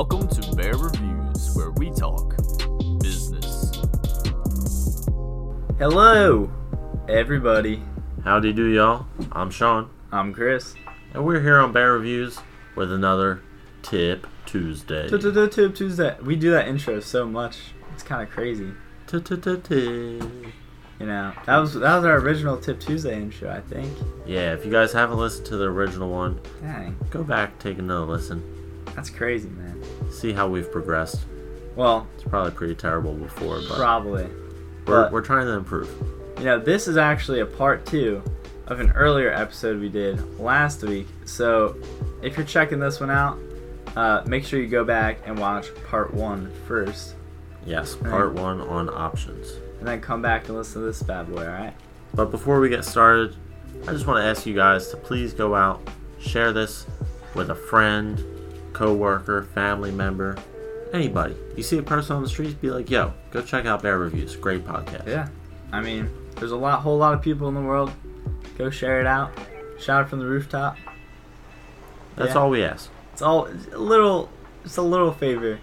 Welcome to Bear Reviews, where we talk business. Hello, everybody. Howdy do y'all. I'm Sean, I'm Chris. and we're here on Bear Reviews with another Tip Tuesday. Tip Tuesday. We do that intro so much. It's kind of crazy. Tip. You know, that was that was our original Tip Tuesday intro, I think. Yeah, if you guys haven't listened to the original one, Dang, go back, take another listen, that's crazy, man. see how we've progressed. Well, It's probably pretty terrible before, but probably. we're, but- we're trying to improve. You know, this is actually a part two of an earlier episode we did last week. So, if you're checking this one out, uh, make sure you go back and watch part one first, Yes, part one on options. and then come back and listen to this bad boy. All right? But before we get started, I just want to ask you guys to please go out, share this with a friend, coworker, family member, anybody. You see a person on the streets, be like, "Yo, go check out Bear Reviews. Great podcast." Yeah. I mean, there's a lot, whole lot of people in the world. Go share it out. Shout it from the rooftop. That's Yeah. all we ask. It's all a little, it's a little favor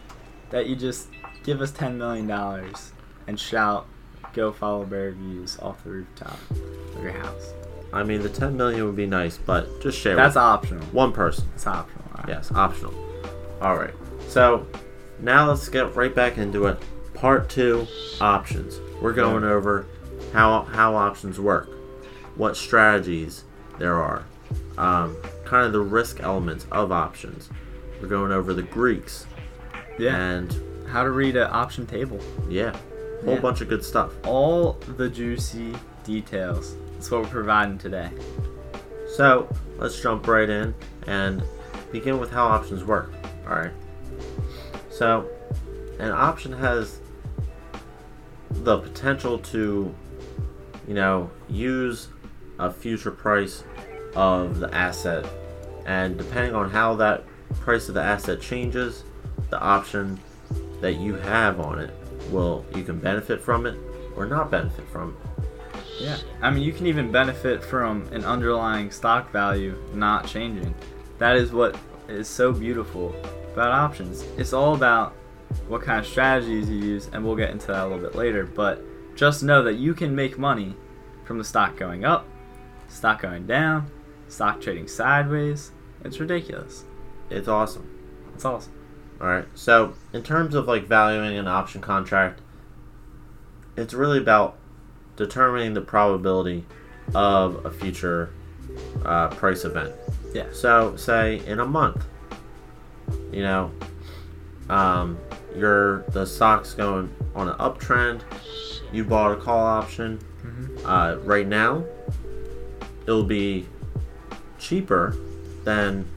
that you just give us ten million dollars and shout, "Go follow Bear Reviews" off the rooftop of your house. I mean, the 10 million would be nice, but just share That's optional. one person. It's optional. Yes, optional. All right. So now let's get right back into it. Part two, options. We're going Yeah. over how how options work, what strategies there are, um, kind of the risk elements of options. We're going over the Greeks Yeah. and How to read an option table. yeah, whole Yeah. bunch of good stuff. All the juicy details. That's what we're providing today. So let's jump right in and begin with how options work. All right. So an option has the potential to, you know, use a future price of the asset, and depending on how that price of the asset changes, the option that you have on it will you can benefit from it or not benefit from it. Yeah. I mean, you can even benefit from an underlying stock value not changing. That is what is so beautiful about options. It's all about what kind of strategies you use, and we'll get into that a little bit later. But just know that you can make money from the stock going up, stock going down, stock trading sideways. It's ridiculous. It's awesome. It's awesome. All right. So, in terms of like valuing an option contract, it's really about determining the probability of a future uh, price event. Yeah. So, say in a month, you know, um, your the stock's going on an uptrend. You bought a call option. Uh, right now, it'll be cheaper than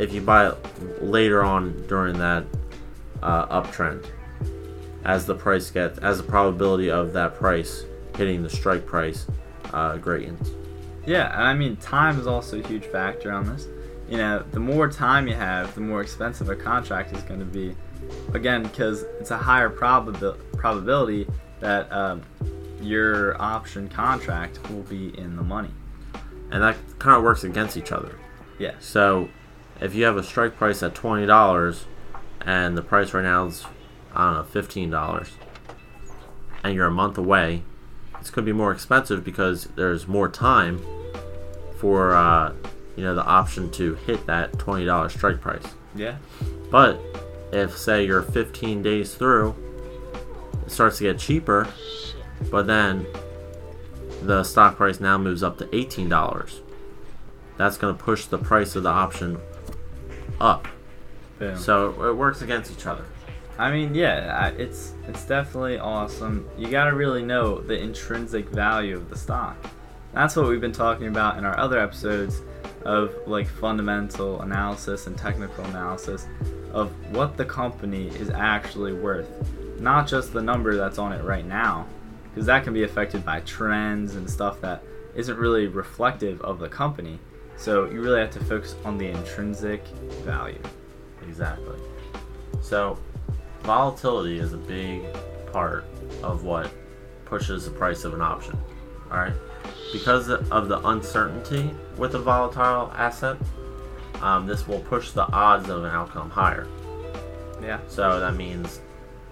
if you buy it later on during that uh, uptrend. As the price gets, as the probability of that price hitting the strike price uh, greatens. Yeah, and I mean, time is also a huge factor on this. You know, the more time you have, the more expensive a contract is going to be. Again, because it's a higher probabil- probability that um, your option contract will be in the money. and that kind of works against each other. Yeah. So, if you have a strike price at twenty dollars, and the price right now is I don't know fifteen dollars, and you're a month away, it's going to be more expensive because there's more time for uh, you know the option to hit that twenty dollars strike price. Yeah. But if say you're 15 days through, it starts to get cheaper, but then the stock price now moves up to $18. That's going to push the price of the option up. Boom. So it works against each other. I mean, yeah, it's it's definitely awesome. You got to really know the intrinsic value of the stock. That's what we've been talking about in our other episodes of like fundamental analysis and technical analysis of what the company is actually worth, not just the number that's on it right now, because that can be affected by trends and stuff that isn't really reflective of the company. So you really have to focus on the intrinsic value. Exactly. So volatility is a big part of what pushes the price of an option. All right, because of the uncertainty with a volatile asset, um, this will push the odds of an outcome higher. Yeah. So that means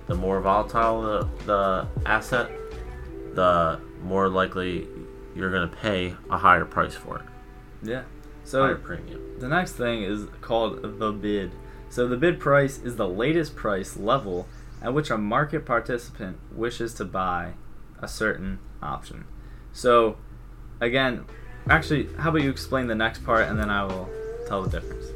the more volatile the, the asset, the more likely you're going to pay a higher price for it. Yeah. So higher premium. the next thing is called the bid. So the bid price is the latest price level at which a market participant wishes to buy a certain option. So again, actually, how about you explain the next part and then I will tell the difference.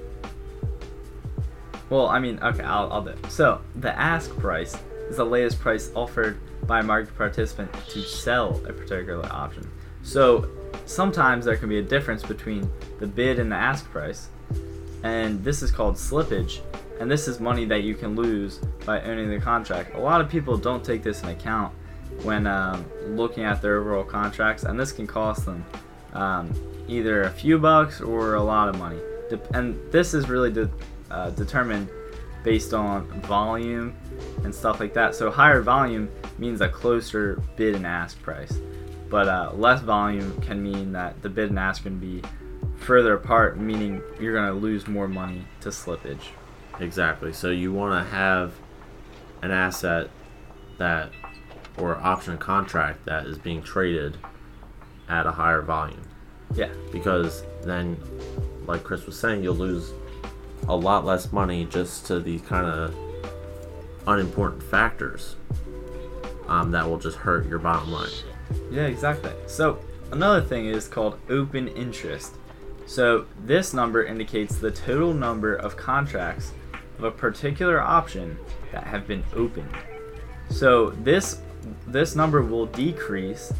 Well, I mean, okay, I'll, I'll do it. So, the ask price is the latest price offered by a market participant to sell a particular option. So, sometimes there can be a difference between the bid and the ask price, and this is called slippage, and this is money that you can lose by owning the contract. A lot of people don't take this in account when um, looking at their overall contracts, and this can cost them um, either a few bucks or a lot of money. And this is really de- uh, determined based on volume and stuff like that. So higher volume means a closer bid and ask price, but uh, less volume can mean that the bid and ask can be further apart, meaning you're going to lose more money to slippage. Exactly. So you want to have an asset that or option contract that is being traded at a higher volume Yeah, because then like Chris was saying you'll lose a lot less money just to these kind of unimportant factors um, that will just hurt your bottom line. Yeah, exactly. So another thing is called open interest. So this number indicates the total number of contracts of a particular option that have been opened. So this this number will decrease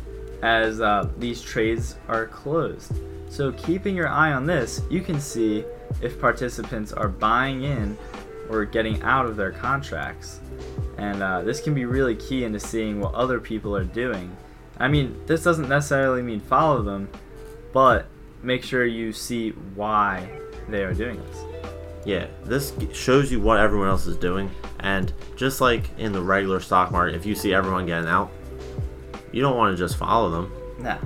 as uh, these trades are closed. So keeping your eye on this, you can see if participants are buying in or getting out of their contracts. And uh, this can be really key into seeing what other people are doing. I mean, this doesn't necessarily mean follow them, but make sure you see why they are doing this. Yeah, this shows you what everyone else is doing, and just like in the regular stock market, if you see everyone getting out, you don't want to just follow them. Nah.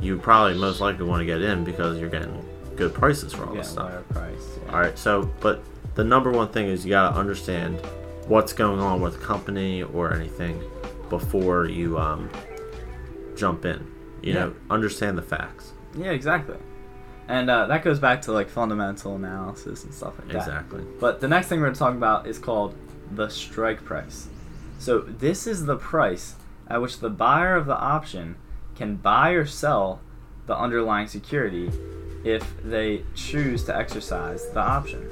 You probably most likely want to get in because you're getting good prices for all Yeah, this stuff. price. Yeah. All right, so but the number one thing is you got to understand what's going on with the company or anything before you um, jump in. You know, understand the facts. Yeah, exactly. And uh, that goes back to like fundamental analysis and stuff like that. Exactly. But the next thing we're going to talk about is called the strike price. So this is the price at which the buyer of the option can buy or sell the underlying security if they choose to exercise the option.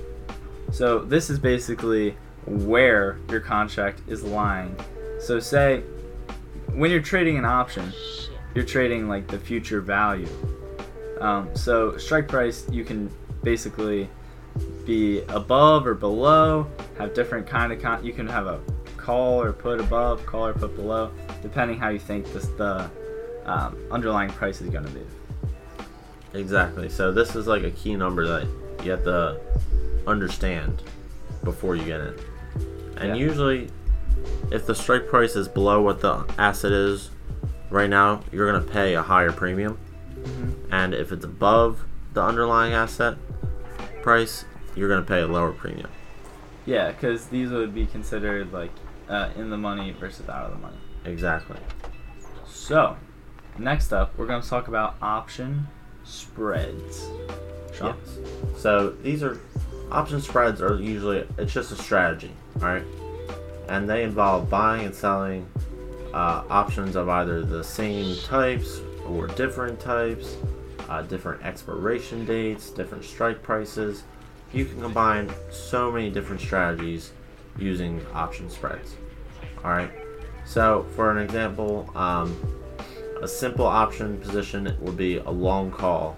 So this is basically where your contract is lying. So say when you're trading an option, you're trading like the future value. Um, so strike price, you can basically be above or below, have different kind of con- you can have a call or put above, call or put below, depending how you think this the um, underlying price is going to be. Exactly. So this is like a key number that you have to understand before you get in. And Yeah. usually, if the strike price is below what the asset is right now, you're gonna pay a higher premium. And if it's above the underlying asset price, you're gonna pay a lower premium. Yeah, because these would be considered like uh, in the money versus out of the money. Exactly. So, next up, we're going to talk about option spreads. Sean? Yes. So these are option spreads are usually it's just a strategy, all right, and they involve buying and selling uh, options of either the same types or different types, uh, different expiration dates, different strike prices. You can combine so many different strategies using option spreads. All right. So for an example, um, a simple option position would be a long call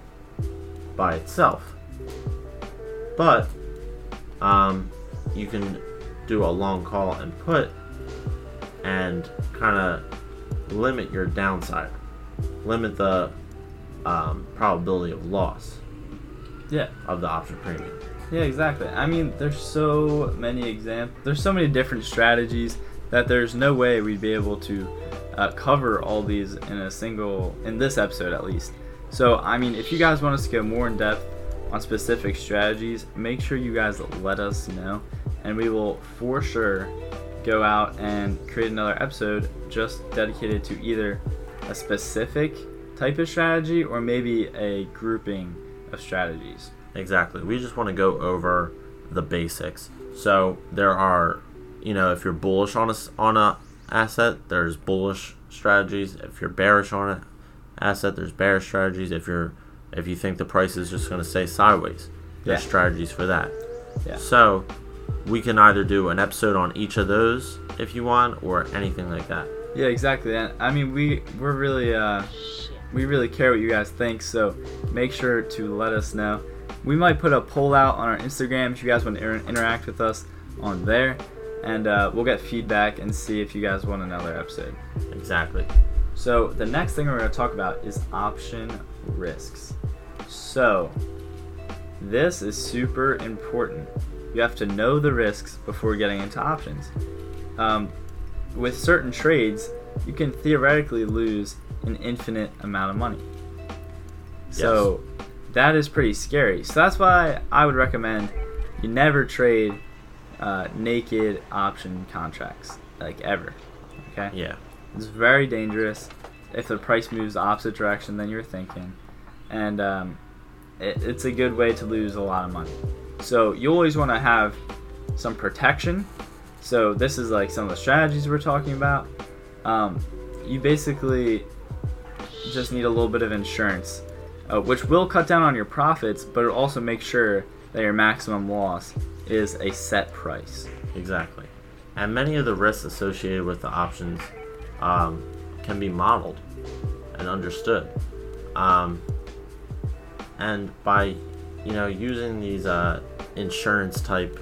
by itself. But um, you can do a long call and put and kind of limit your downside, limit the um, probability of loss Yeah. of the option premium. Yeah, exactly. I mean, there's so many examples. There's so many different strategies that there's no way we'd be able to uh, cover all these in a single in this episode at least. So, I mean, if you guys want us to go more in depth on specific strategies, make sure you guys let us know, and we will for sure go out and create another episode just dedicated to either a specific type of strategy or maybe a grouping of strategies. Exactly. We just want to go over the basics. So there are, you know, if you're bullish on a on a asset, there's bullish strategies. If you're bearish on an asset, there's bearish strategies. If you're if you think the price is just going to stay sideways, there's Yeah. strategies for that. Yeah. So we can either do an episode on each of those if you want, or anything like that. Yeah, exactly. And I mean, we we're really uh, we really care what you guys think. So make sure to let us know. We might put a poll out on our Instagram if you guys want to inter- interact with us on there, and uh, we'll get feedback and see if you guys want another episode. Exactly. So the next thing we're going to talk about is option risks. So this is super important. You have to know the risks before getting into options. Um, with certain trades, you can theoretically lose an infinite amount of money. So that is pretty scary. So that's why I would recommend you never trade uh, naked option contracts, like ever. Okay. Yeah. It's very dangerous if the price moves the opposite direction than you're thinking, and um, it, it's a good way to lose a lot of money. So you always want to have some protection. So this is like some of the strategies we're talking about. Um, you basically just need a little bit of insurance, uh, which will cut down on your profits, but it also makes sure that your maximum loss is a set price. Exactly. And many of the risks associated with the options um, can be modeled and understood. Um, and by, you know, using these uh, insurance type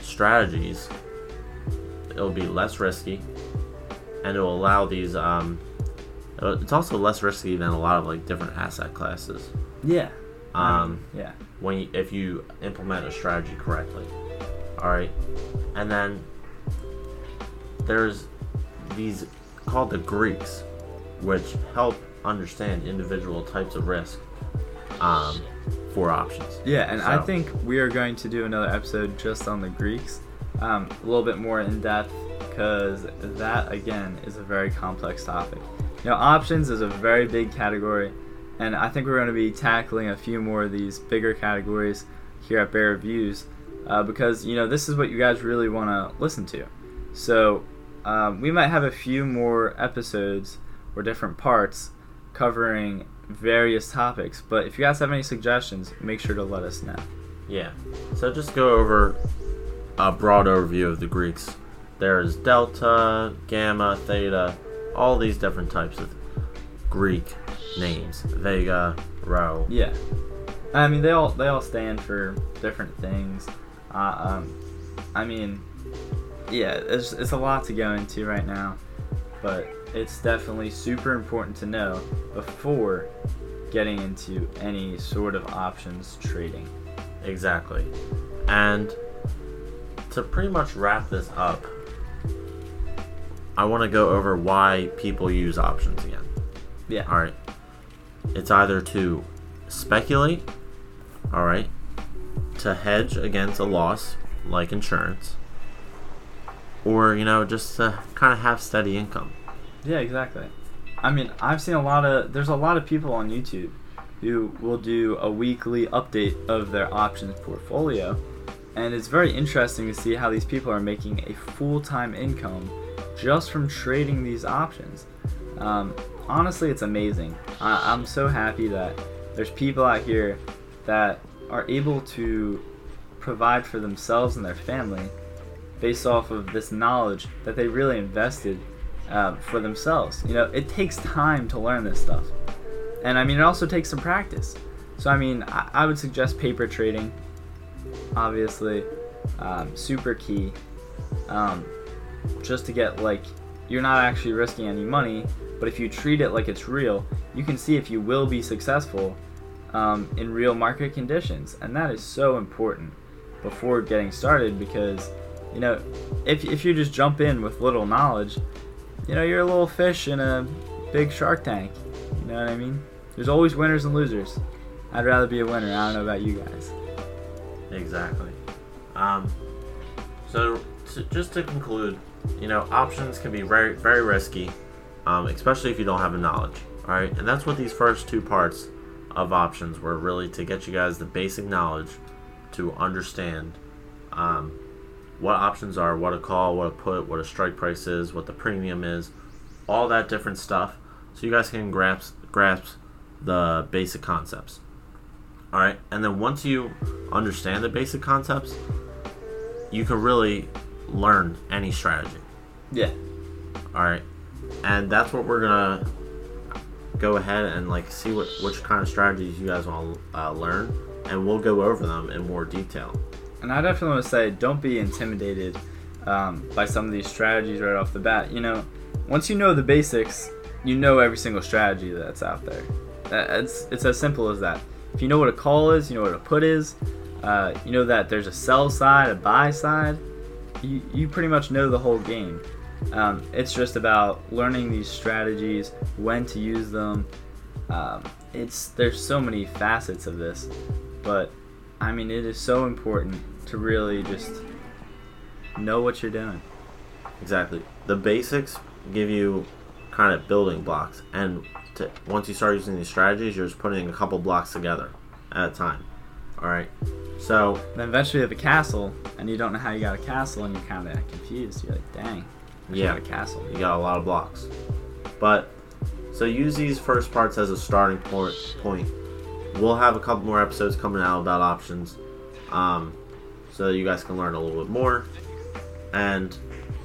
strategies, it'll be less risky, and it will allow these. Um, it's also less risky than a lot of like different asset classes. Yeah. Um, yeah. when you, if you implement a strategy correctly. All right, and then there's these called the Greeks, which help understand individual types of risk um, for options. Yeah, and I think we are going to do another episode just on the Greeks, um, a little bit more in depth, because that again is a very complex topic. You know, options is a very big category, and I think we're going to be tackling a few more of these bigger categories here at Bear Reviews, uh, because you know this is what you guys really want to listen to. So um, we might have a few more episodes or different parts covering various topics. But if you guys have any suggestions, make sure to let us know. Yeah. So just go over a broad overview of the Greeks. There's delta, gamma, theta, all these different types of Greek names. Vega, Rho. Yeah, I mean they all they all stand for different things. Uh, um, I mean, yeah, it's it's a lot to go into right now, but it's definitely super important to know before getting into any sort of options trading. Exactly. And to pretty much wrap this up, I want to go over why people use options again. Yeah. All right. It's either to speculate, all right, to hedge against a loss like insurance, or, you know, just to kind of have steady income. Yeah, exactly. I mean, I've seen a lot of there's a lot of people on YouTube who will do a weekly update of their options portfolio, and it's very interesting to see how these people are making a full-time income just from trading these options. Um, honestly, it's amazing. I, I'm so happy that there's people out here that are able to provide for themselves and their family based off of this knowledge that they really invested um, for themselves. You know, it takes time to learn this stuff, and I mean, it also takes some practice. So, I mean, I, I would suggest paper trading. Obviously, um, super key. Um, just to get like, you're not actually risking any money, but if you treat it like it's real, you can see if you will be successful um, in real market conditions, and that is so important before getting started because you know if, if you just jump in with little knowledge you know you're a little fish in a big shark tank. You know what i mean? There's always winners and losers. I'd rather be a winner. I don't know about you guys. Exactly. Um, So, to, just to conclude, you know, options can be very, very risky, um, especially if you don't have the knowledge. All right, and that's what these first two parts of options were really to get you guys the basic knowledge to understand um, what options are, what a call, what a put, what a strike price is, what the premium is, all that different stuff, so you guys can grasp grasp the basic concepts. All right, and then once you understand the basic concepts, you can really learn any strategy. Yeah. All right, and that's what we're gonna go ahead and like see what which kind of strategies you guys want to uh, learn, and we'll go over them in more detail. And I definitely want to say, don't be intimidated um, by some of these strategies right off the bat. You know, once you know the basics, you know every single strategy that's out there. It's it's as simple as that. If you know what a call is, you know what a put is. Uh, you know that there's a sell side, a buy side. You, you pretty much know the whole game. Um, it's just about learning these strategies, when to use them. Um, it's there's so many facets of this, but I mean it is so important to really just know what you're doing. Exactly. The basics give you kind of building blocks, and to, once you start using these strategies, you're just putting a couple blocks together at a time. All right. So then eventually you have a castle, and you don't know how you got a castle, and you're kind of confused. You're like, dang, I yeah, got a castle. You got a lot of blocks, but so use these first parts as a starting point. Point. We'll have a couple more episodes coming out about options, um, so you guys can learn a little bit more, and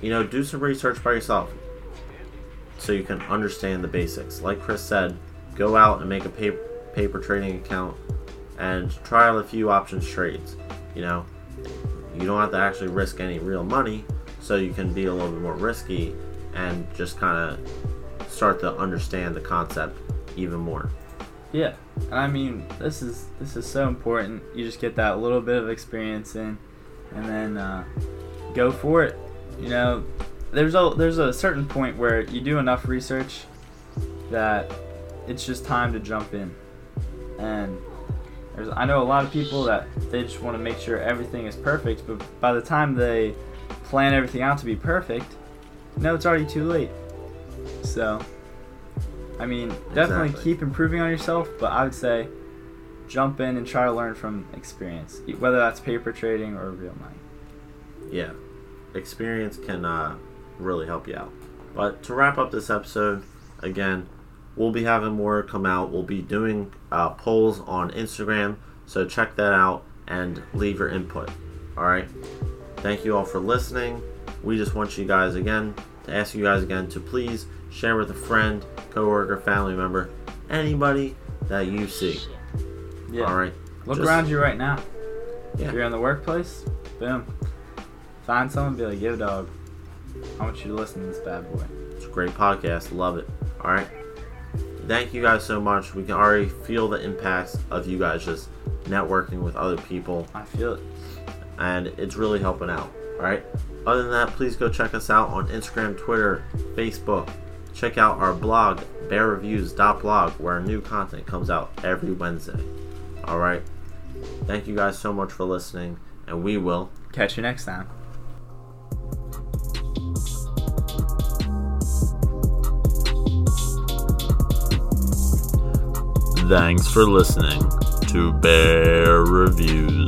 you know, do some research by yourself so you can understand the basics. Like Chris said, go out and make a paper, paper trading account and try out a few options trades. You know, you don't have to actually risk any real money, so you can be a little bit more risky and just kind of start to understand the concept even more. Yeah, I mean this is this is so important. You just get that little bit of experience in, and then uh, go for it. You know, there's a there's a certain point where you do enough research that it's just time to jump in, and there's I know a lot of people that they just want to make sure everything is perfect, but by the time they plan everything out to be perfect, no, it's already too late. So, I mean, definitely Exactly. keep improving on yourself, but I would say jump in and try to learn from experience, whether that's paper trading or real money. Yeah, experience can uh, really help you out. But to wrap up this episode, again, we'll be having more come out. We'll be doing uh, polls on Instagram, so check that out and leave your input. All right. Thank you all for listening. We just want you guys again to ask you guys again to please share with a friend, coworker, family member, anybody that you see. Yeah. All right. Look Just- around you right now. Yeah. If you're in the workplace, boom. Find someone, be like, yo, dog, I want you to listen to this bad boy. It's a great podcast. Love it. All right. Thank you guys so much. We can already feel the impacts of you guys just networking with other people, I feel it. and it's really helping out. All right. Other than that, please go check us out on Instagram, Twitter, Facebook. Check out our blog, bearreviews.blog, where new content comes out every Wednesday. All right. Thank you guys so much for listening, and we will Catch you next time. Thanks for listening to Bear Reviews.